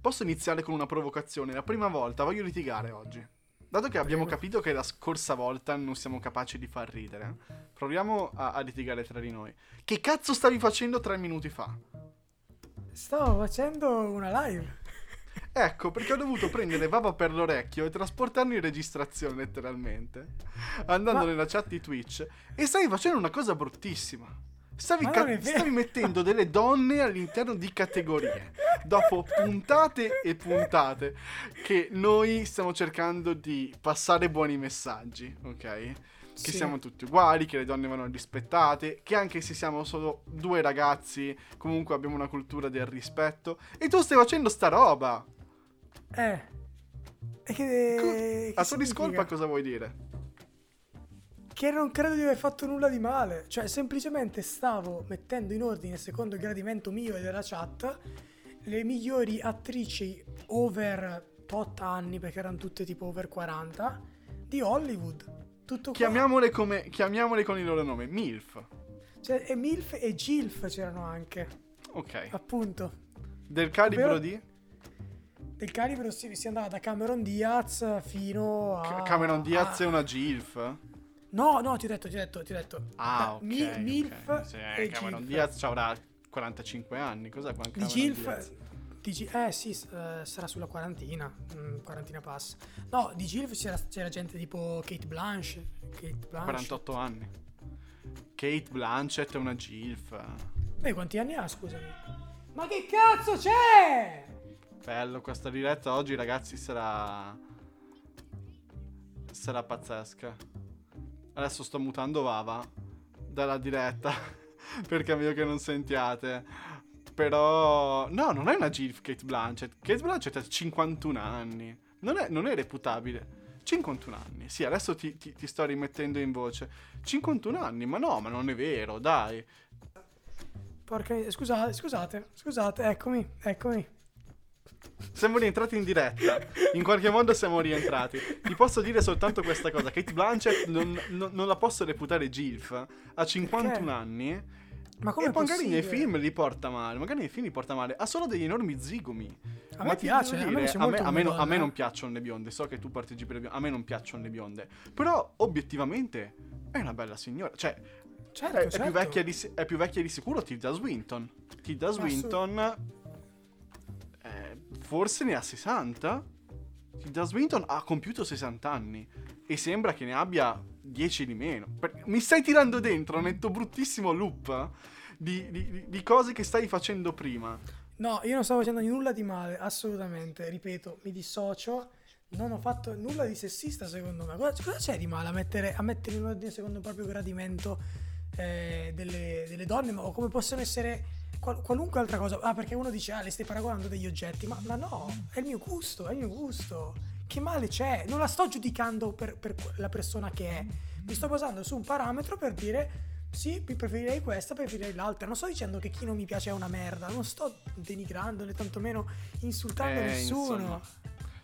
posso iniziare con una provocazione. La prima volta voglio litigare oggi. Dato che abbiamo capito che la scorsa volta non siamo capaci di far ridere, proviamo a, a litigare tra di noi. Che cazzo stavi facendo tre minuti fa? Stavo facendo una live. Ecco, perché ho dovuto prendere Vava per l'orecchio e trasportarlo in registrazione, letteralmente. Andando Ma- nella chat di Twitch. E stavi facendo una cosa bruttissima. Stavi, ca- stavi mettendo delle donne all'interno di categorie. Dopo puntate e puntate che noi stiamo cercando di passare buoni messaggi, ok? Che Sì. siamo tutti uguali, che le donne vanno rispettate, che anche se siamo solo due ragazzi, comunque abbiamo una cultura del rispetto. E tu stai facendo sta roba. Eh. E che, che A tua discolpa cosa vuoi dire? Che non credo di aver fatto nulla di male. Cioè, semplicemente stavo mettendo in ordine, secondo il gradimento mio e della chat, le migliori attrici over tot anni, perché erano tutte tipo over 40, di Hollywood. Tutto. Chiamiamole, come, chiamiamole con il loro nome, MILF. Cioè, e MILF e GILF c'erano anche, Ok. appunto. Del calibro Ovvero- di Del calibro si, si andava da Cameron Diaz fino a... Cameron Diaz a- è una GILF. No, no, ti ho detto, ti ho detto, ti ho detto. Ah, Da- ok. Mi-. MILF Sì, e Cameron GILF. Diaz avrà 45 anni. Cos'è Cameron GILF, Diaz? di eh sì, eh, sarà sulla quarantina, mm, quarantina passa. No, di GILF c'era, c'era gente tipo Kate Blanche, Kate Blanche. 48 anni. Kate Blanchett è una GILF. Beh, quanti anni ha, scusami? Ma che cazzo c'è? Bello, questa diretta oggi, ragazzi, sarà. Sarà pazzesca. Adesso sto mutando Vava dalla diretta. perché è meglio che non sentiate. Però. No, non è una GIF Kate Blanchett. Kate Blanchett ha 51 anni. Non è, non è reputabile. 51 anni. Sì, adesso ti, ti- ti sto rimettendo in voce. 51 anni, ma no, ma non è vero, dai. Porca scusate, scusate, scusate, eccomi, eccomi. Siamo rientrati in diretta. In qualche modo siamo rientrati. Ti posso dire soltanto questa cosa: Kate Blanchett non, non- non la posso reputare GILF. Ha 51 Perché? anni. Ma come e magari nei film li porta male. Magari nei film li porta male. Ha solo degli enormi zigomi. A me piace, a me a me, a me no- a me non piacciono le bionde. So che tu partecipi alle bionde. A me non piacciono le bionde. Però, obiettivamente, è una bella signora. Cioè, Certo, è, è certo. più vecchia di, è più vecchia di sicuro Tilda Swinton. Tilda Swinton eh, forse ne ha 60. Tilda Swinton ha compiuto 60 anni e sembra che ne abbia 10 di meno. Mi stai tirando dentro un netto bruttissimo loop di, di- di- di cose che stai facendo prima. No, io non stavo facendo nulla di male, assolutamente. Ripeto, mi dissocio. Non ho fatto nulla di sessista, secondo me. Cosa, cosa c'è di male a mettere, a mettere in ordine secondo il proprio gradimento eh, delle, delle donne? O come possono essere qual- qualunque altra cosa? Ah, perché uno dice, ah, le stai paragonando degli oggetti. Ma, ma no, è il mio gusto, è il mio gusto. Che male c'è? Non la sto giudicando per, per la persona che è. Mi sto basando su un parametro per dire sì, mi preferirei questa, preferirei l'altra. Non sto dicendo che chi non mi piace è una merda, non sto denigrando né tantomeno insultando Eh, nessuno. insomma,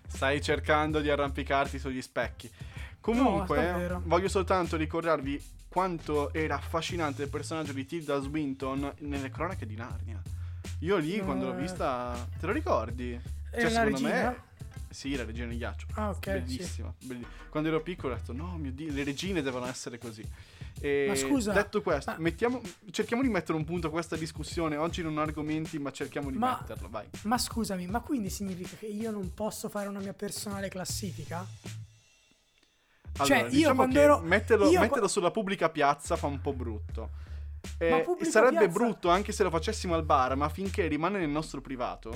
Stai cercando di arrampicarti sugli specchi. No, Comunque, davvero. voglio soltanto ricordarvi quanto era affascinante il personaggio di Tilda Swinton nelle cronache di Narnia. Io lì, quando l'ho eh. vista, te lo ricordi? Cioè, Era la secondo regina? me. Sì, la regina di ghiaccio. Ah, ok, Bellissima. belli- Quando ero piccolo ho detto, no, mio Dio, le regine devono essere così. E Ma scusa, detto questo, ma- mettiamo- cerchiamo di mettere un punto a questa discussione. Oggi non argomenti, ma cerchiamo di Ma- metterlo, vai. Ma scusami, ma quindi significa che io non posso fare una mia personale classifica? Allora, Cioè, io diciamo quando che ero- metterlo, io metterlo sulla pubblica piazza fa un po' brutto. Eh, sarebbe piazza- brutto anche se lo facessimo al bar, ma finché rimane nel nostro privato,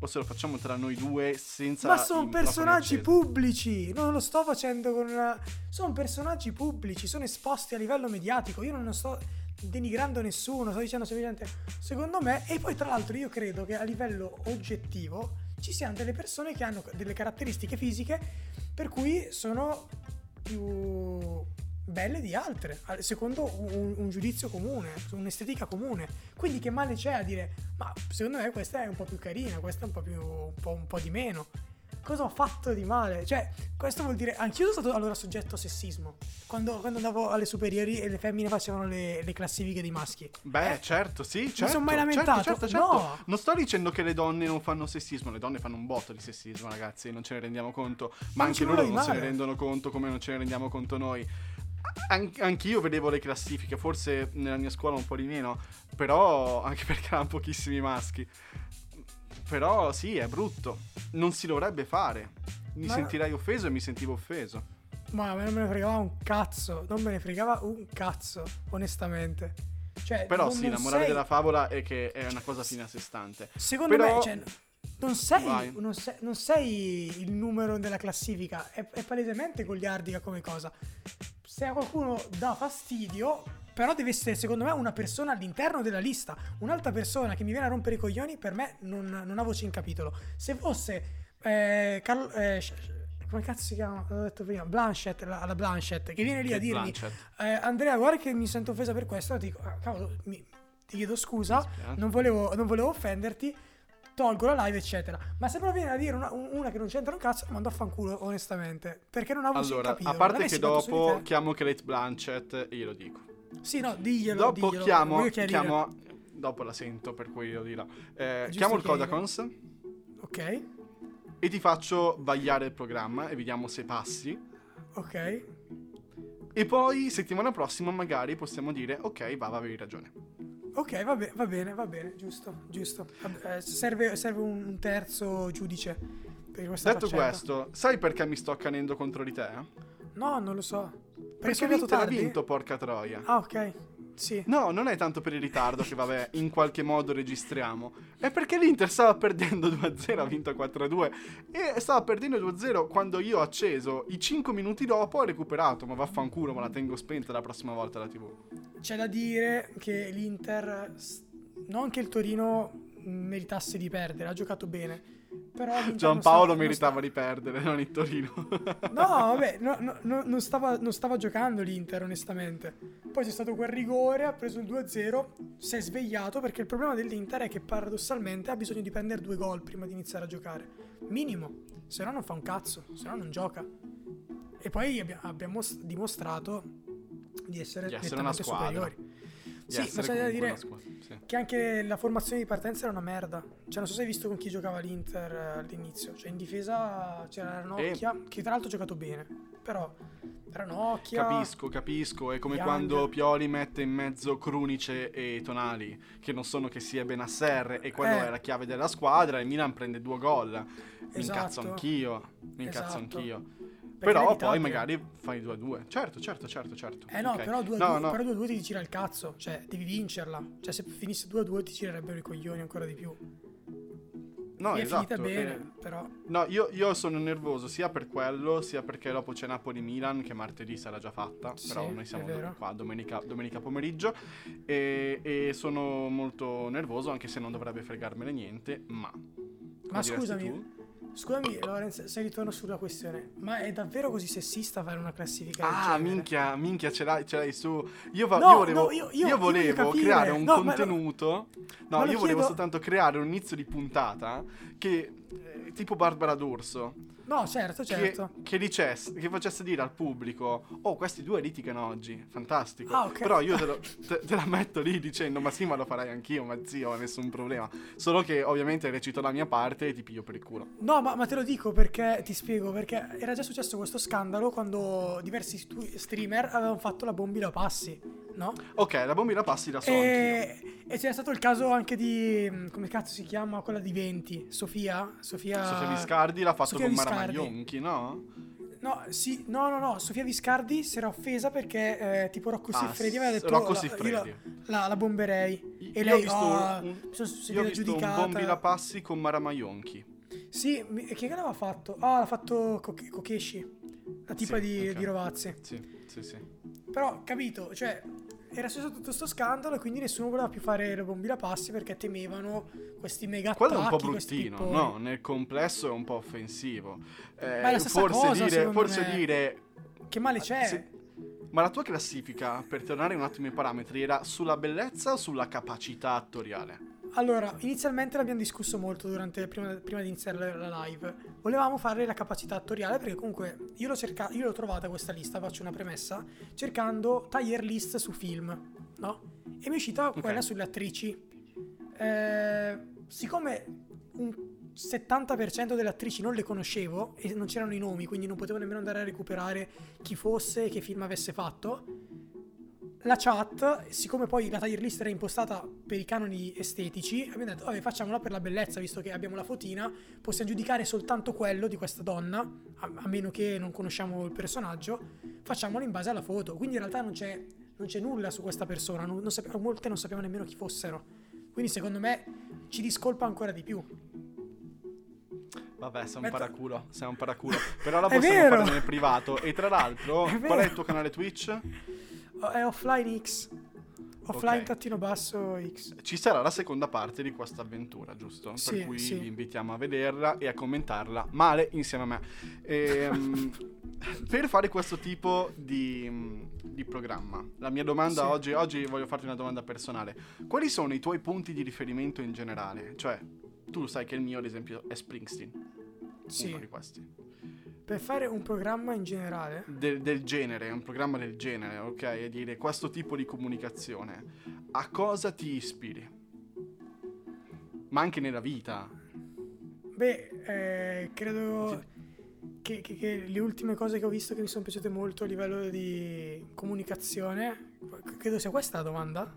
o se lo facciamo tra noi due senza. Ma sono personaggi pubblici, non lo sto facendo con una... Sono personaggi pubblici, sono esposti a livello mediatico, io non sto denigrando nessuno, sto dicendo semplicemente, secondo me, e poi tra l'altro io credo che a livello oggettivo ci siano delle persone che hanno delle caratteristiche fisiche per cui sono più belle di altre, al- secondo un, un giudizio comune, un'estetica comune. Quindi che male c'è a dire, ma secondo me questa è un po' più carina, questa è un po' più un po', un po' di meno. Cosa ho fatto di male? Cioè, questo vuol dire, anch'io sono stato allora soggetto a sessismo. Quando, quando andavo alle superiori e le femmine facevano le, le classifiche dei maschi. Beh, Eh, certo, sì, certo. sono mai certo, lamentato? Certo, certo. No. Non sto dicendo che le donne non fanno sessismo, le donne fanno un botto di sessismo, ragazzi, non ce ne rendiamo conto. Ma Non anche loro non se ne rendono conto come non ce ne rendiamo conto noi. An- anch'io vedevo le classifiche, forse nella mia scuola un po' di meno, però anche perché erano pochissimi maschi. Però sì, è brutto. Non si dovrebbe fare. Mi Ma- sentirei offeso e mi sentivo offeso. Ma non me ne fregava un cazzo. Non me ne fregava un cazzo, onestamente. Cioè, Però sì, la morale sei- della favola è che è una cosa fine a sé stante. Secondo Però- me, cioè, non, sei, non, sei, non sei il numero della classifica, è, è palesemente goliardica come cosa. Se a qualcuno dà fastidio, però deve essere, secondo me, una persona all'interno della lista. Un'altra persona che mi viene a rompere i coglioni, per me, non, non ha voce in capitolo. Se fosse eh, Carlo- eh, come cazzo si chiama? L'ho detto prima, Blanchett, la, la Blanchett, che viene lì a Kate dirmi, eh, Andrea, guarda che mi sento offesa per questo. Ti dico, ah, cavolo, mi- ti chiedo scusa, non volevo, non volevo offenderti. Tolgo la live, eccetera. Ma se però viene a dire una, un- una che non c'entra un cazzo, lo mando a fanculo, onestamente. Perché non ha voce in Allora, capitolo. a parte che dopo chiamo Kate Blanchett e glielo dico. Sì, no, diglielo. dopo diglielo, chiamo, chiamo dopo la sento per cui lo dirò. Eh, giusto chiamo il. Codacons Ok, e ti faccio vagliare il programma e vediamo se passi. ok. E poi settimana prossima magari possiamo dire ok, va, avevi ragione. Ok, va, be- va bene, va bene, giusto, giusto. Eh, serve, serve un terzo giudice. Per questa Detto faccenda. questo, sai perché mi sto accanendo contro di te? No, non lo so. Perché ha tardi? vinto, porca troia. Ah, ok. Sì. No, non è tanto per il ritardo che vabbè, in qualche modo registriamo. È perché l'Inter stava perdendo 2-0, ha vinto 4-2 e stava perdendo 2-0 quando io ho acceso. I 5 minuti dopo ho recuperato, ma vaffanculo, me la tengo spenta la prossima volta la TV. C'è da dire che l'Inter, non che il Torino meritasse di perdere, ha giocato bene. Giampaolo stava- meritava sta- di perdere, non il Torino. No, vabbè, no- no- no- non, stava, non stava giocando l'Inter, onestamente. Poi c'è stato quel rigore, ha preso il 2-0, si è svegliato perché il problema dell'Inter è che paradossalmente ha bisogno di prendere due gol prima di iniziare a giocare. Minimo, se no non fa un cazzo, se no non gioca. E poi abbi- abbiamo dimostrato di essere, Di essere una squadra. superiori. Sì, ma c'è da dire sì. che anche la formazione di partenza era una merda. Cioè, non so se hai visto con chi giocava l'Inter eh, all'inizio. Cioè, in difesa c'era Ranocchia, che tra l'altro ha giocato bene. Però Ranocchia. Capisco, capisco. È come Young. quando Pioli mette in mezzo Crunice e Tonali, che non sono che sia Benasser, e quello Eh. è la chiave della squadra. E Milan prende due gol. Mi Esatto. incazzo anch'io. Mi incazzo Esatto. anch'io. Però è poi magari fai 2-2. Certo, certo, certo, certo. Eh no, Ok. però 2 No, 2 no. 2 ti gira il cazzo. Cioè, devi vincerla. Cioè, se finisse 2 2 ti girerebbero i coglioni ancora di più. No, è esatto. finita bene, eh, però. No, io, io sono nervoso sia per quello, sia perché dopo c'è Napoli-Milan, che martedì sarà già fatta. Sì, però noi siamo è qua domenica, domenica pomeriggio. E, e sono molto nervoso, anche se non dovrebbe fregarmene niente. Ma. Ma scusami, tu? Scusami, Lorenz, se ritorno sulla questione, ma è davvero così sessista fare una classifica? Ah, minchia, minchia, ce l'hai, ce l'hai su. Io, va- No, io volevo, no, io- io- io volevo creare un No, ma lo- contenuto. No, io volevo chiedo- soltanto creare un inizio di puntata che. eh, tipo Barbara D'Urso. No, certo, certo. Che, che dicesse, che facesse dire al pubblico: Oh, questi due litigano oggi. Fantastico. Ah, ok. Però io te, lo- te- te la metto lì dicendo: Ma sì, ma lo farai anch'io, ma zio, nessun problema. Solo che ovviamente recito la mia parte e ti piglio per il culo. No, ma, ma te lo dico perché ti spiego. Perché era già successo questo scandalo quando diversi stu- streamer avevano fatto la bombina passi, no? Ok, la bomba la passi da so. E, e c'era stato il caso anche di. mm, come cazzo si chiama? Quella di 20. Sofia? Sofia, Sofia Viscardi l'ha fatto Sofia con Mara Viscardi. Maionchi, no? No, sì, no, no, no. Sofia Viscardi si era offesa perché eh, tipo Rocco Ah, Siffredi aveva detto Rocco la- io Siffredi. la, la, la bomberei. Io E ho lei visto "Ah, un- mi sono Io ho visto un bombi la passi con Mara Maionchi. Sì, mi- che l'aveva fatto? Ah, l'ha fatto Koke- Kokeshi, la tipa Sì, di, ok. di Rovazzi. Sì, sì, sì. Però, capito, cioè, era successo tutto sto scandalo e quindi nessuno voleva più fare le bombi la passi perché temevano questi mega Quello è un po' attacchi, bruttino, no? Nel complesso è un po' offensivo. Eh, forse cosa, dire, forse dire Che male c'è? Se- Ma la tua classifica, per tornare un attimo ai parametri, era sulla bellezza o sulla capacità attoriale? Allora, inizialmente l'abbiamo discusso molto durante, prima, prima di iniziare la live. Volevamo fare la capacità attoriale perché comunque io l'ho, cerca- io l'ho trovata questa lista, faccio una premessa, cercando tier list su film, no? E mi è uscita Ok. quella sulle attrici. Eh, siccome un 70% delle attrici non le conoscevo e non c'erano i nomi, quindi non potevo nemmeno andare a recuperare chi fosse e che film avesse fatto, la chat, siccome poi la tier list era impostata per i canoni estetici, abbiamo detto, vabbè, facciamola per la bellezza, visto che abbiamo la fotina, possiamo giudicare soltanto quello di questa donna, a, a meno che non conosciamo il personaggio, facciamolo in base alla foto. Quindi in realtà non c'è, non c'è nulla su questa persona, non, non sape- molte non sapevano nemmeno chi fossero. Quindi secondo me ci discolpa ancora di più. Vabbè, sei un Aspetta. paraculo, sei un paraculo. Però la possiamo fare nel privato. E tra l'altro, È qual è il tuo canale Twitch? Oh, È offline X. Offline Ok. tattino basso X. Ci sarà la seconda parte di questa avventura, giusto? Sì, per cui sì. vi invitiamo a vederla e a commentarla male insieme a me. Ehm, per fare questo tipo di, di programma, la mia domanda Sì. oggi, oggi voglio farti una domanda personale. Quali sono i tuoi punti di riferimento in generale? Cioè, tu sai che il mio, ad esempio, è Springsteen. Sì. Uno di questi. Per fare un programma in generale, Del, del genere, un programma del genere, ok? E dire questo tipo di comunicazione. A cosa ti ispiri? Ma anche nella vita. beh, eh, credo che, che- che le ultime cose che ho visto che mi sono piaciute molto a livello di comunicazione, credo sia questa la domanda.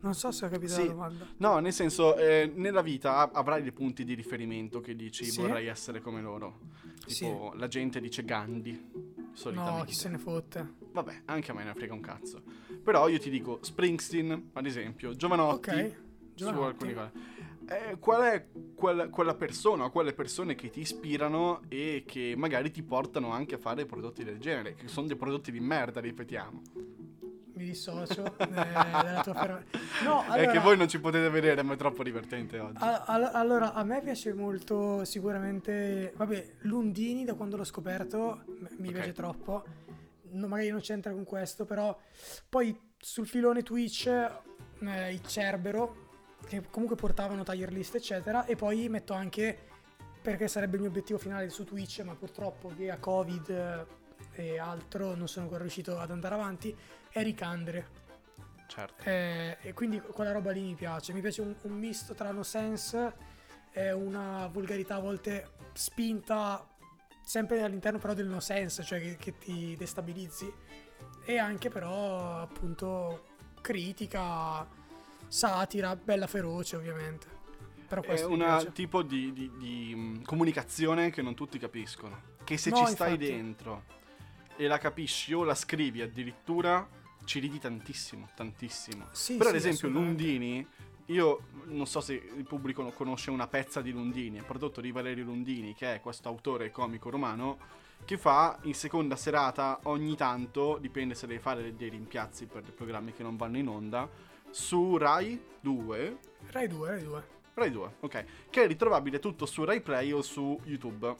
Non so se ho capito Sì. la domanda. No, nel senso, eh, nella vita avrai dei punti di riferimento che dici Sì. vorrei essere come loro. Tipo, la gente dice Gandhi, solitamente. No, chi se ne fotte. Vabbè, anche a me ne frega un cazzo. Però io ti dico Springsteen, ad esempio, Giovanotti, Ok, su Giovanotti. alcuni cose. Eh, qual è quel- quella persona o quelle persone che ti ispirano e che magari ti portano anche a fare prodotti del genere, che sono dei prodotti di merda, ripetiamo. Mi dissocio eh, dalla tua afferma- No, allora, È che voi non ci potete vedere, ma è troppo divertente oggi. a- a- allora, a me piace molto sicuramente... Vabbè, Lundini da quando l'ho scoperto mi Ok. piace troppo. No, magari non c'entra con questo, però poi sul filone Twitch eh, il Cerbero, che comunque portavano tier list, eccetera, e poi metto anche, perché sarebbe il mio obiettivo finale su Twitch, ma purtroppo via Covid eh, e altro non sono ancora riuscito ad andare avanti, Eric Andre. Certo. Eh, e quindi quella roba lì mi piace. Mi piace un, un misto tra no sense e una volgarità a volte spinta, sempre all'interno però del no sense, cioè che, che ti destabilizzi. E anche però appunto critica, satira, bella feroce ovviamente. Però È un tipo di, di- di, mh, comunicazione che non tutti capiscono. Che se No, ci stai infatti. dentro e la capisci o la scrivi addirittura, ci ridi tantissimo, tantissimo. Sì, Però ad sì, esempio assolutamente. Lundini, io non so se il pubblico conosce una pezza di Lundini, è prodotto di Valerio Lundini, che è questo autore comico romano, che fa in seconda serata ogni tanto, dipende se deve fare dei rimpiazzi per dei programmi che non vanno in onda, su Rai 2, Rai 2, Rai 2. Rai 2, ok, che è ritrovabile tutto su Rai Play o su YouTube.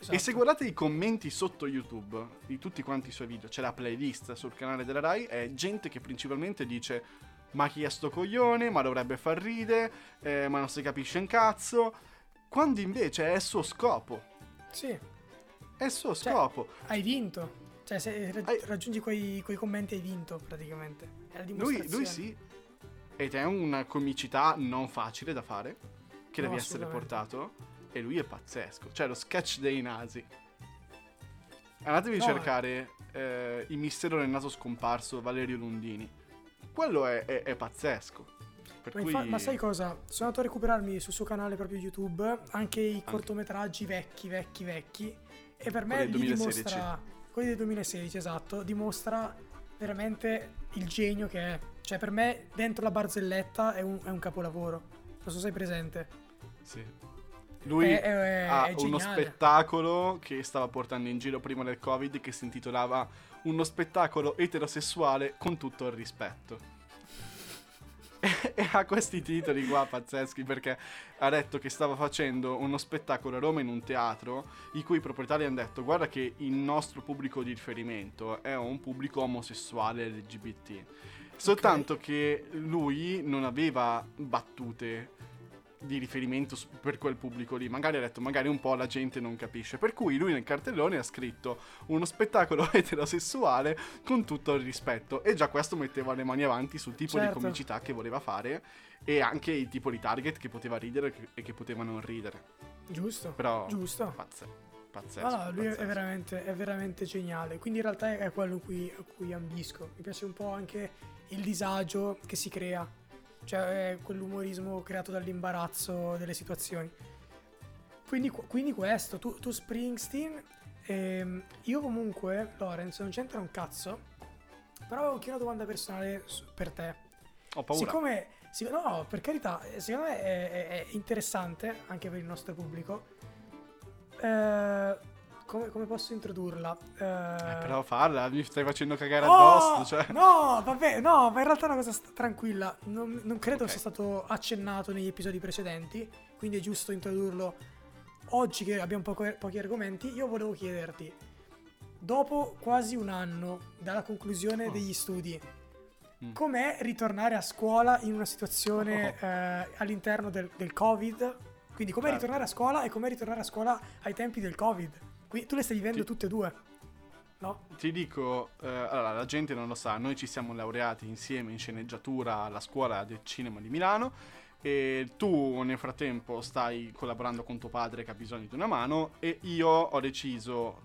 Esatto. E se guardate i commenti sotto YouTube di tutti quanti i suoi video, c'è la playlist sul canale della Rai, è gente che principalmente dice ma chi è sto coglione, ma dovrebbe far ride, eh, ma non si capisce un cazzo, quando invece è il suo scopo, Sì, è il suo Cioè, scopo. hai vinto. Cioè se ra- Hai- raggiungi quei, quei commenti hai vinto praticamente. È la Lui, lui sì, ed è una comicità non facile da fare, che No, deve essere portato, e lui è pazzesco, cioè lo sketch dei nasi. Andatevi No, a cercare eh, Il mistero del naso scomparso Valerio Lundini. Quello è, è- è pazzesco. Ma, cui... infa- ma sai cosa? Sono andato a recuperarmi sul suo canale proprio YouTube anche i cortometraggi vecchi, vecchi, vecchi. E per me lì 2016. dimostra. Quelli del 2016, esatto. Dimostra veramente il genio che è. Cioè, per me, dentro la barzelletta è un, è un capolavoro. Non so se sei presente. Sì. Lui È- è- ha è uno spettacolo che stava portando in giro prima del Covid che si intitolava Uno spettacolo eterosessuale con tutto il rispetto. E, ha questi titoli qua pazzeschi perché ha detto che stava facendo uno spettacolo a Roma in un teatro i cui proprietari hanno detto guarda che il nostro pubblico di riferimento è un pubblico omosessuale LGBT Soltanto che lui non aveva battute di riferimento per quel pubblico lì. Magari ha detto, magari un po' la gente non capisce. Per cui lui nel cartellone ha scritto uno spettacolo eterosessuale con tutto il rispetto. E già questo metteva le mani avanti sul tipo Certo. di comicità che voleva fare e anche il tipo di target che poteva ridere e che poteva non ridere. Giusto. Però Giusto. pazze- pazzesco. No, no, lui è pazzesco. veramente, è veramente geniale. Quindi in realtà è quello a cui, a cui ambisco. Mi piace un po' anche il disagio che si crea. Cioè, quell'umorismo creato dall'imbarazzo delle situazioni. Quindi, quindi questo, tu, tu Springsteen, ehm, io comunque, Lorenz, non c'entra un cazzo, però avevo anche una domanda personale su- per te. Ho paura. Siccome, sic- no, per carità, secondo me è, è- è interessante anche per il nostro pubblico. Eh, come, come posso introdurla? Eh, Eh, però farla, mi stai facendo cagare oh, addosso. Cioè. No, vabbè, no, ma in realtà è una cosa st- tranquilla. Non, non credo Ok. sia stato accennato negli episodi precedenti, quindi è giusto introdurlo oggi che abbiamo poco- pochi argomenti. Io volevo chiederti, dopo quasi un anno dalla conclusione Oh. degli studi, Mm. com'è ritornare a scuola in una situazione Oh. eh, all'interno del, del Covid? Quindi com'è Certo. ritornare a scuola e com'è ritornare a scuola ai tempi del Covid? Qui, tu le stai vivendo Ti- tutte e due, no? Ti dico, eh, allora la gente non lo sa, noi ci siamo laureati insieme in sceneggiatura alla scuola del cinema di Milano e tu nel frattempo stai collaborando con tuo padre che ha bisogno di una mano e io ho deciso,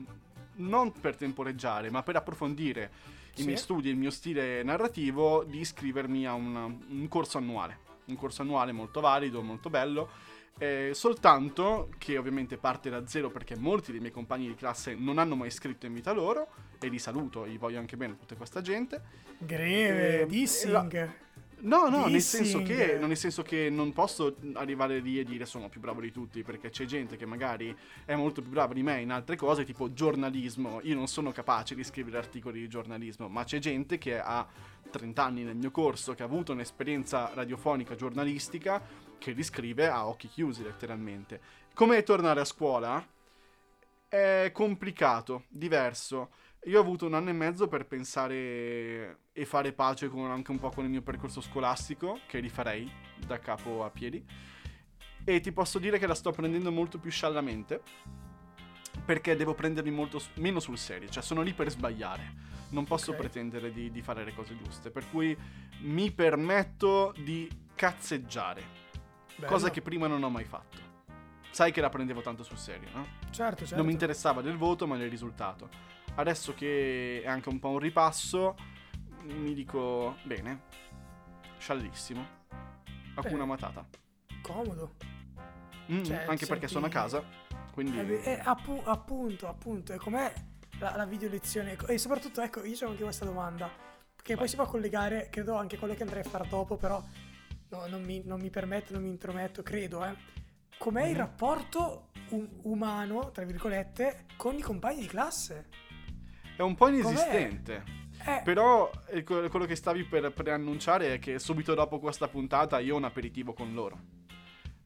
non per temporeggiare, ma per approfondire i Sì. miei studi e il mio stile narrativo, di iscrivermi a una- un corso annuale. Un corso annuale molto valido, molto bello. eh, soltanto che ovviamente parte da zero perché molti dei miei compagni di classe non hanno mai scritto in vita loro e li saluto, gli voglio anche bene tutta questa gente. Greve, Eh, dissing. No, no, nel senso, che, nel senso che non posso arrivare lì e dire sono più bravo di tutti, perché c'è gente che magari è molto più brava di me in altre cose, tipo giornalismo. Io non sono capace di scrivere articoli di giornalismo, ma c'è gente che ha 30 anni nel mio corso, che ha avuto un'esperienza radiofonica giornalistica, che li scrive a occhi chiusi letteralmente. Come tornare a scuola? È complicato, diverso. Io ho avuto un anno e mezzo per pensare e fare pace con, anche un po' con il mio percorso scolastico, che rifarei da capo a piedi. E ti posso dire che la sto prendendo molto più sciallamente, perché devo prendermi molto s- meno sul serio, cioè sono lì per sbagliare. Non posso Ok. pretendere di, di fare le cose giuste, per cui mi permetto di cazzeggiare, Bello. cosa che prima non ho mai fatto. Sai che la prendevo tanto sul serio, no? Certo, certo. Non mi interessava del voto, ma del risultato. Adesso che è anche un po' un ripasso, mi dico bene, sciallissimo. Hakuna Matata. Comodo. Mm, cioè, anche perché sono a casa, quindi Eh, eh, appu- appunto, appunto. E com'è la, la video lezione? E soprattutto, ecco, io ho anche questa domanda. Che poi Vai. si può collegare, credo, anche a quello che andrei a fare dopo, però no, non, mi, non mi permetto, non mi intrometto, credo, eh. Com'è il Mhm. rapporto um- umano, tra virgolette, con i compagni di classe? È un po' inesistente. Eh, Però eh, que- quello che stavi per preannunciare è che subito dopo questa puntata io ho un aperitivo con loro.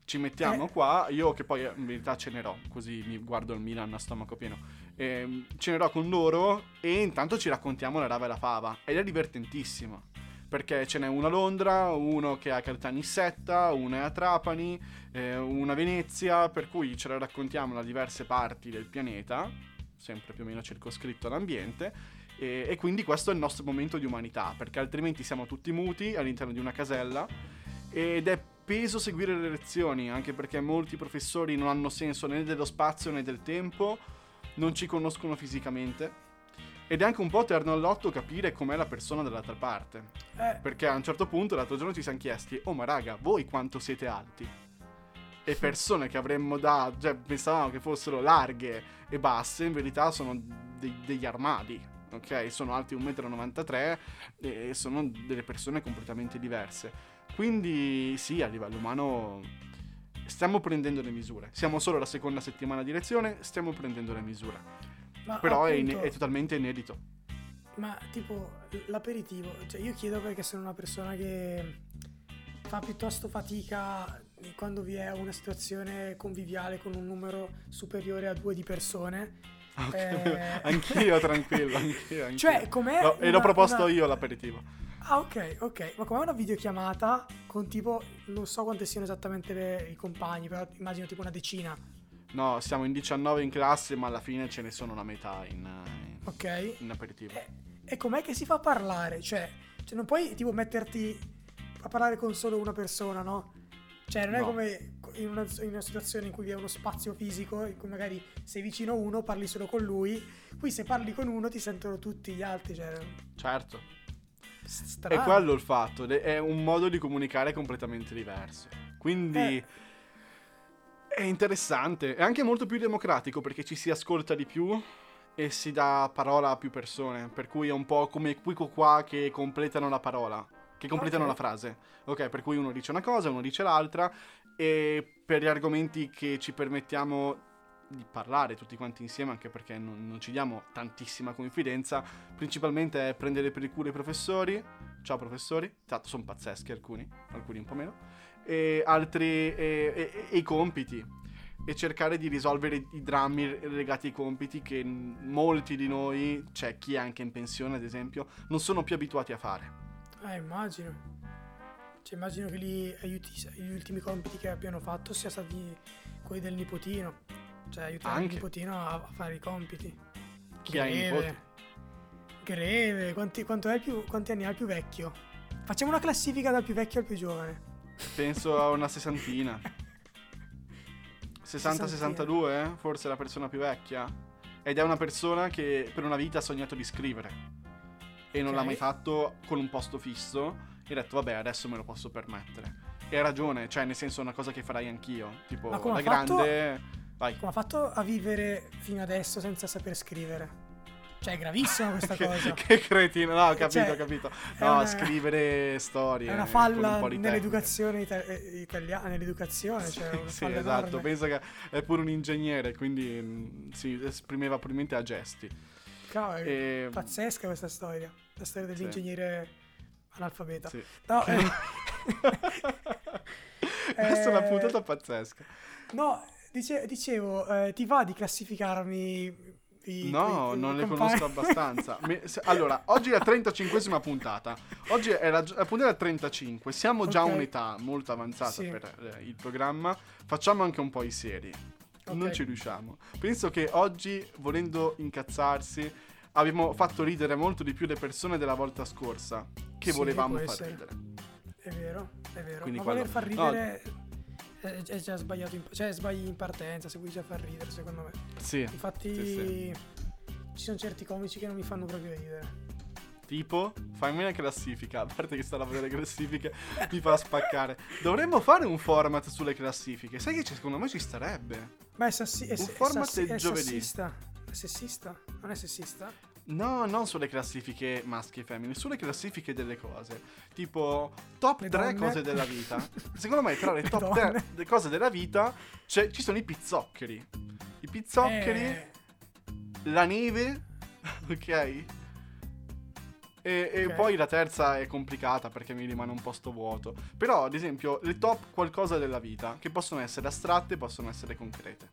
Ci mettiamo Eh. qua, io che poi eh, in verità cenerò, così mi guardo il Milan a stomaco pieno. Ehm, cenerò con loro e intanto ci raccontiamo la rava e la fava. Ed è divertentissimo. Perché ce n'è uno a Londra, uno che è a Caltanissetta, uno è a Trapani, eh, una a Venezia, per cui ce la raccontiamo da diverse parti del pianeta, sempre più o meno circoscritto all'ambiente. E, e quindi questo è il nostro momento di umanità, perché altrimenti siamo tutti muti all'interno di una casella ed è peso seguire le lezioni, anche perché molti professori non hanno senso né dello spazio né del tempo, non ci conoscono fisicamente. Ed è anche un po' terno all'otto capire com'è la persona dall'altra parte. eh, Perché a un certo punto l'altro giorno ci siamo chiesti, oh ma raga, voi quanto siete alti? E persone che avremmo da, cioè pensavamo che fossero larghe e basse, in verità sono dei- degli armadi, ok? Sono alti 1,93 m e sono delle persone completamente diverse. Quindi sì, a livello umano stiamo prendendo le misure. Siamo solo alla seconda settimana di lezione, stiamo prendendo le misure. ma Però è, appunto- in- è totalmente inedito. Ma tipo l'aperitivo, cioè io chiedo perché sono una persona che fa piuttosto fatica quando vi è una situazione conviviale con un numero superiore a due di persone. Eh. anch'io, tranquillo, anch'io. anch'io. Cioè, com'è No, e l'ho una- proposto una- io l'aperitivo. Ah, ok, ok. Ma come una videochiamata con tipo, non so quante siano esattamente le- i compagni, però immagino tipo una decina. No, siamo in 19 in classe, ma alla fine ce ne sono una metà in, in- Ok. in aperitivo. E, e com'è che si fa a parlare? Cioè, cioè, non puoi tipo metterti a parlare con solo una persona, no? Cioè, non è No. come in una, in una situazione in cui vi è uno spazio fisico, in cui magari sei vicino a uno, parli solo con lui. Qui se parli con uno ti sentono tutti gli altri, cioè... Certo. s- È Strano. quello il fatto, è un modo di comunicare completamente diverso. Quindi Eh. è interessante, è anche molto più democratico perché ci si ascolta di più e si dà parola a più persone, per cui è un po' come qui qua che completano la parola, che completano Ok. la frase. Ok, per cui uno dice una cosa, uno dice l'altra e per gli argomenti che ci permettiamo di parlare tutti quanti insieme, anche perché non, non ci diamo tantissima confidenza, principalmente è prendere per il culo i professori. Ciao professori, tanto sono pazzeschi alcuni, alcuni un po' meno, e altri e, e- e i compiti. E cercare di risolvere i drammi legati ai compiti che molti di noi, c'è chi è anche in pensione ad esempio, non sono più abituati a fare. Eh, immagino. Cioè, immagino che gli, aiuti, gli ultimi compiti che abbiano fatto siano stati quelli del nipotino. Cioè, aiutare Anche. il nipotino a, a fare i compiti. Chi ha i nipoti? Greve. Quanti, quanto è il più- quanti anni ha il più vecchio? Facciamo una classifica dal più vecchio al più giovane. Penso a una sessantina. 60-62, eh? forse è la persona più vecchia. Ed è una persona che per una vita ha sognato di scrivere. E non Ok. l'ha mai fatto con un posto fisso. E ha detto, vabbè, adesso me lo posso permettere. E ha ragione, cioè, nel senso, è una cosa che farei anch'io. Tipo, Ma come da ha fatto- grande. Vai. Come ha fatto a vivere fino adesso senza saper scrivere? Cioè, è gravissima questa che, cosa. che cretino, no, ho capito, Cioè, ho capito. No, una- scrivere storie. È una un falla tecnica. nell'educazione ita- eh, italiana, nell'educazione, cioè sì, esatto. enorme. Penso che è pure un ingegnere, quindi mm, si esprimeva probabilmente a gesti. Cavolo, E- pazzesca questa storia, la storia Sì. dell'ingegnere analfabeta. Sì. No, eh, Questa è una Eh, puntata pazzesca. no, dice- dicevo, eh, ti va di classificarmi i No, i- i non le compagni? conosco abbastanza. Me- se- allora, oggi è la 35esima puntata. Oggi è la, la puntata 35. Siamo già a Ok. un'età molto avanzata Sì. per eh, il programma. Facciamo anche un po' i seri. Non Ok. ci riusciamo. Penso che oggi, volendo incazzarsi, abbiamo fatto ridere molto di più le persone della volta scorsa che Sì, volevamo far essere. ridere. È vero, è vero. Quindi Ma quello- voler far ridere è, è già sbagliato, in, cioè sbagli in partenza se vuoi già far ridere, secondo me. Sì. Infatti Sì, ci sono certi comici che non mi fanno proprio ridere. Tipo, fammi una classifica. A parte che sta lavoro delle classifiche mi fa spaccare. Dovremmo fare un format sulle classifiche. Sai che secondo me ci starebbe? Ma è, sassi- è, Un è format sassi- del è giovedì. sassista. È sessista? Non è sessista? No, non sulle classifiche maschi e femmine, sulle classifiche delle cose. Tipo, top Le 3 donne. cose della vita. Secondo me, tra le Le top donne. 3 cose della vita c'è- ci sono i pizzoccheri. I pizzoccheri, Eh, la neve, ok? E, e Ok. poi la terza è complicata perché mi rimane un posto vuoto. Però, ad esempio, le top qualcosa della vita, che possono essere astratte, possono essere concrete.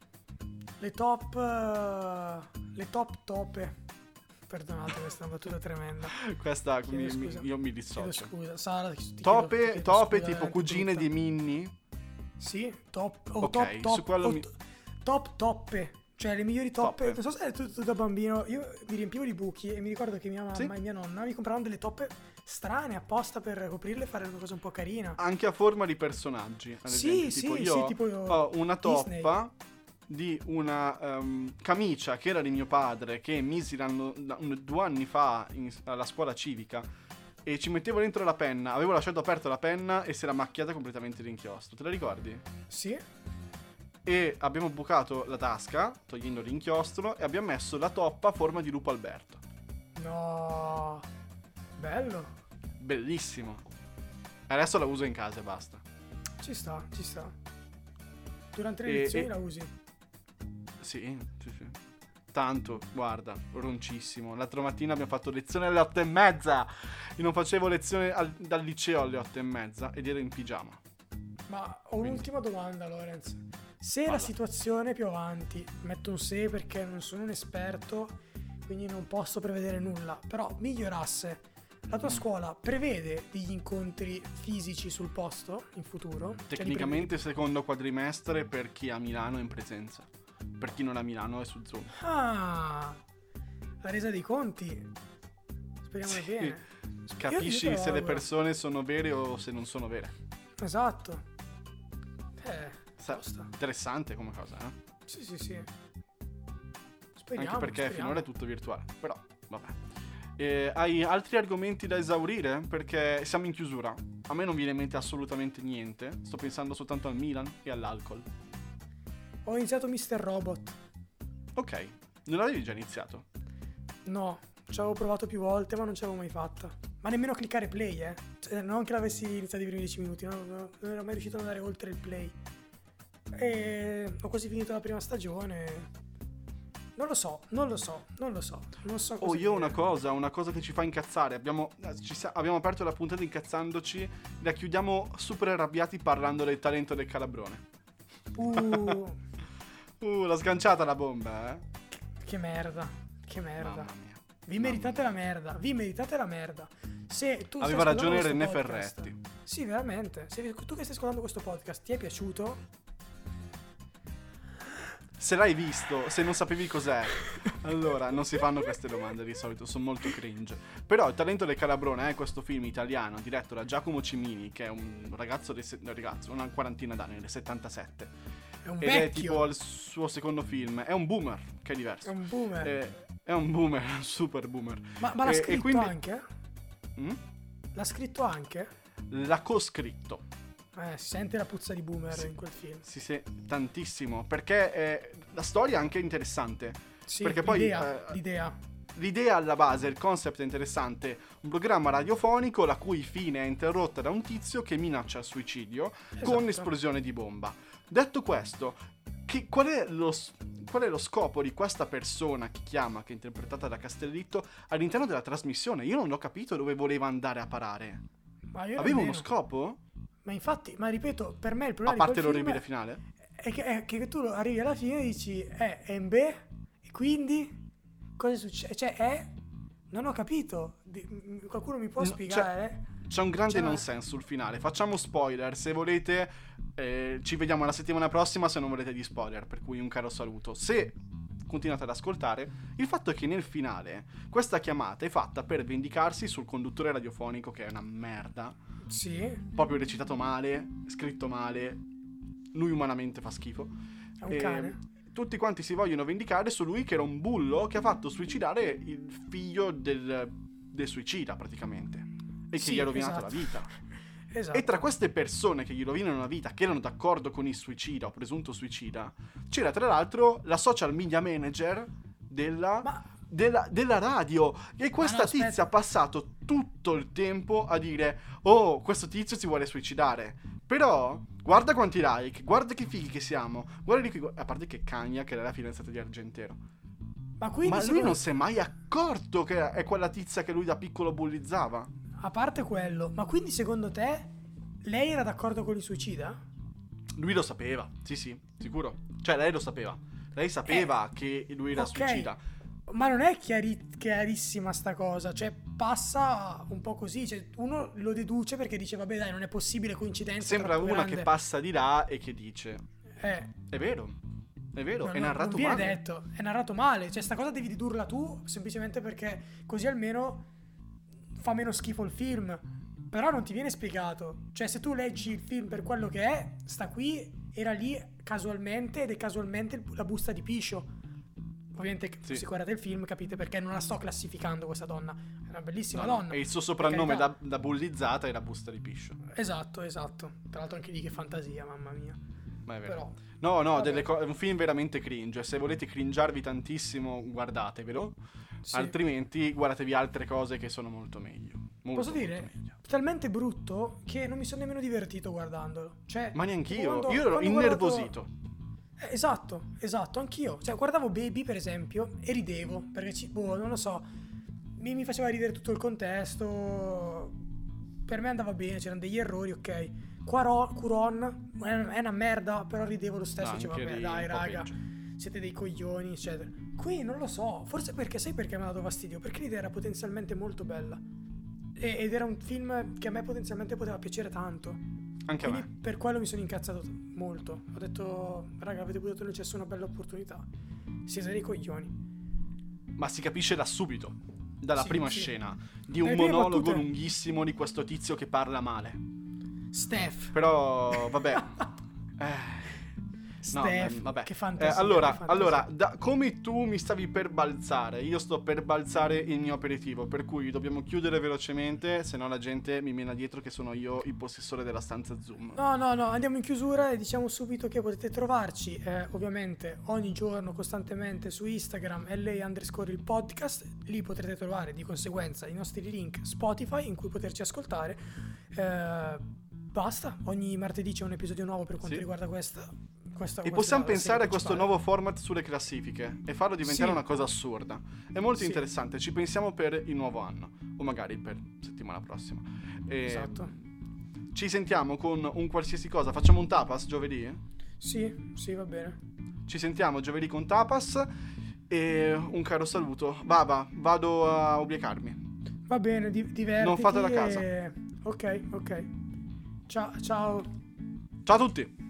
le top... eh, le top tope. Perdonate, questa è una battuta tremenda. Questa Chiedo mi- mi- io mi Chiedo dissocio. scusa. Sara, ti chiedo- ti Tope, chiedo tope scusa, tipo è cugine brutta. di Minnie. Sì, top. O Ok, top, su top, quello o mi- to- top toppe. Cioè, le migliori toppe. Toppe. Non so se tu, tu da bambino. Io mi riempivo di buchi e mi ricordo che mia mamma Sì. e mia nonna mi compravano delle toppe strane apposta per coprirle e fare una cosa un po' carina. Anche a forma di personaggi. Ad Sì, esempio, sì, tipo sì, io tipo ho una Disney. toppa di una ehm, camicia che era di mio padre che misi due anni fa in- alla scuola civica e ci mettevo dentro la penna. Avevo lasciato aperta la penna e si era macchiata completamente di inchiostro. Te la ricordi? Sì. E abbiamo bucato la tasca togliendo l'inchiostro e abbiamo messo la toppa a forma di lupo Alberto. No. Bello. Bellissimo. Adesso la uso in casa e basta. Ci sta, ci sta. Durante le E- lezioni e- la usi. Sì, sì, sì. Tanto, guarda, roncissimo. L'altra mattina abbiamo fatto lezione alle otto e mezza. Io non facevo lezione al- dal liceo alle otto e mezza ed ero in pigiama. Ma ho Quindi- un'ultima domanda, Lorenz. Se la Vada. situazione è più avanti, metto un se perché non sono un esperto, quindi non posso prevedere nulla, però migliorasse la tua scuola prevede degli incontri fisici sul posto in futuro? Cioè, Tecnicamente secondo quadrimestre per chi ha Milano è in presenza. Per chi non ha Milano è su Zoom. Ah, la resa dei conti. Speriamo Sì. bene. Capisci se le persone sono vere o se non sono vere. Esatto. Tosta. interessante come cosa, eh? Sì, sì, sì. Speriamo. Anche perché speriamo. finora è tutto virtuale. Però, vabbè. Eh, hai altri argomenti da esaurire? Perché siamo in chiusura. A me non viene in mente assolutamente niente. Sto pensando soltanto al Milan e all'alcol. Ho iniziato Mr. Robot. Ok, non l'avevi già iniziato? No, ci avevo provato più volte, ma non ce l'avevo mai fatta. Ma nemmeno cliccare play, eh. Cioè, non che l'avessi iniziato i primi 10 minuti, no, non ero mai riuscito ad andare oltre il play. E ho quasi finito la prima stagione. Non lo so, non lo so, non lo so. Non so Oh, io ho dire. una cosa, una cosa che ci fa incazzare. Abbiamo, ci sa- abbiamo aperto la puntata incazzandoci, la chiudiamo super arrabbiati parlando del talento del calabrone. Uh, Uh, l'ha sganciata la bomba, eh? che merda, che merda. Vi meritate la merda, vi meritate la merda. Se tu Aveva ragione René podcast- Ferretti. Sì, veramente. Se tu che stai ascoltando questo podcast ti è piaciuto, Se l'hai visto, se non sapevi cos'è, allora non si fanno queste domande di solito, sono molto cringe. Però il talento del calabrone è questo film italiano diretto da Giacomo Cimini, che è un ragazzo, dei se- ragazzo una quarantina d'anni, nel 77. è un Ed è vecchio. tipo il suo secondo film. È un boomer, che è diverso. È un boomer. Eh, È un boomer, un super boomer. ma, ma l'ha e- e scritto quindi- anche? Mm? L'ha scritto anche? L'ha coscritto. Eh, si sente la puzza di boomer in quel film. Si sente tantissimo. Perché eh, la storia è anche interessante. Sì, Perché poi, l'idea, eh, l'idea. L'idea alla base, il concept è interessante. Un programma radiofonico la cui fine è interrotta da un tizio che minaccia il suicidio con Esatto. esplosione di bomba. Detto questo, che- qual, è lo, qual è lo scopo di questa persona che chiama, che è interpretata da Castellitto, all'interno della trasmissione? Io non ho capito dove voleva andare a parare. Nemmeno. uno scopo? Ma infatti, ma ripeto, per me il A problema parte di quel l'orribile finale? è che, è che tu arrivi alla fine e dici, eh, è in B, e quindi cosa succede? Cioè, è... Non ho capito. Qualcuno mi può No, spiegare? C'è un grande Cioè- nonsense sul finale. Facciamo spoiler. Se volete, eh, ci vediamo la settimana prossima. Se non volete di spoiler, per cui un caro saluto. Se continuate ad ascoltare, il fatto è che nel finale questa chiamata è fatta per vendicarsi sul conduttore radiofonico, che è una merda. Sì, Proprio recitato male, scritto male. Lui umanamente fa schifo. è un E cane. Tutti quanti si vogliono vendicare su lui, che era un bullo che ha fatto suicidare il figlio del, del suicida, praticamente. E che Sì, gli ha rovinato esatto. la vita. Esatto. E tra queste persone che gli rovinano la vita, che erano d'accordo con il suicida o presunto suicida, c'era tra l'altro la social media manager della, Ma della, della radio. E questa no, aspetta. tizia ha passato tutto il tempo a dire: Oh, questo tizio si vuole suicidare. Però, guarda quanti like, guarda che fighi che siamo. Guarda di qui. A parte che Cagna, che era la fidanzata di Argentero. Ma quindi Ma lui non si è mai accorto che è quella tizia che lui da piccolo bullizzava. A parte quello, ma quindi secondo te lei era d'accordo con il suicida? Lui lo sapeva, sì, sì, sicuro. Cioè, lei lo sapeva. Lei sapeva che lui era Eh, ok. suicida. Ma non è chiari- chiarissima sta cosa, cioè passa un po' così, cioè uno lo deduce perché dice vabbè dai non è possibile coincidenza. Sembra una grande. che passa di là e che dice: Eh, È vero, è vero, no, è narrato non viene male. detto, è narrato male, cioè sta cosa devi dedurla tu semplicemente perché così almeno fa meno schifo il film. Però non ti viene spiegato. Cioè se tu leggi il film per quello che è, sta qui, era lì casualmente ed è casualmente la busta di Piscio. Ovviamente Sì. se guardate il film capite perché non la sto classificando questa donna. È una bellissima No, donna. E il suo soprannome da, da bullizzata è la busta di piscio. Esatto, esatto. Tra l'altro anche lì che fantasia, mamma mia. Ma è vero. Però No, no, delle co- è un film veramente cringe. Se volete cringiarvi tantissimo, guardatevelo. Sì. Altrimenti, guardatevi altre cose che sono molto meglio. Molto, Posso dire? talmente brutto che non mi sono nemmeno divertito guardandolo. Cioè, Ma neanch'io. quando- Io ero ho guardato- innervosito. Eh, esatto, esatto, anch'io. Cioè, guardavo Baby, per esempio, e ridevo, perché, ci, boh, non lo so, mi, mi faceva ridere tutto il contesto. Per me andava bene, c'erano degli errori, ok. Quaro- Curon è una merda, però ridevo lo stesso. No, anche vabbè, dai, raga, peggio. Siete dei coglioni, eccetera. Qui non lo so, forse perché sai perché mi ha dato fastidio? Perché l'idea era potenzialmente molto bella. E- ed era un film che a me potenzialmente poteva piacere tanto. Anche a Quindi me. per quello mi sono incazzato molto. Ho detto, raga, avete buttato nel cesso una bella opportunità. Siete dei coglioni. Ma si capisce da subito, dalla Sì, prima sì. scena, di un monologo battute- lunghissimo di questo tizio che parla male. Steph. Però, vabbè. Eh. No, Steph. ehm, vabbè. Che Eh, fantasia. allora, che fantasia. allora da- come tu mi stavi per balzare, io sto per balzare il mio aperitivo, per cui dobbiamo chiudere velocemente, se no la gente mi mena dietro che sono io il possessore della stanza Zoom. No, no, no, andiamo in chiusura e diciamo subito che potete trovarci eh, ovviamente ogni giorno costantemente su Instagram LA underscore il podcast, lì potrete trovare di conseguenza i nostri link Spotify in cui poterci ascoltare. Eh, basta, ogni martedì c'è un episodio nuovo per quanto Sì. riguarda questa. Questa E possiamo pensare a questo nuovo format sulle classifiche e farlo diventare Sì. una cosa assurda. È molto Sì. interessante, ci pensiamo per il nuovo anno, o magari per settimana prossima. E Esatto. Ci sentiamo con un qualsiasi cosa, facciamo un tapas giovedì? Sì, sì, va bene. Ci sentiamo giovedì con tapas e un caro saluto. Baba, vado a ubriacarmi. Va bene, di- divertiti. Non fatela a casa. e- Ok, ok. Ciao, ciao. Ciao a tutti!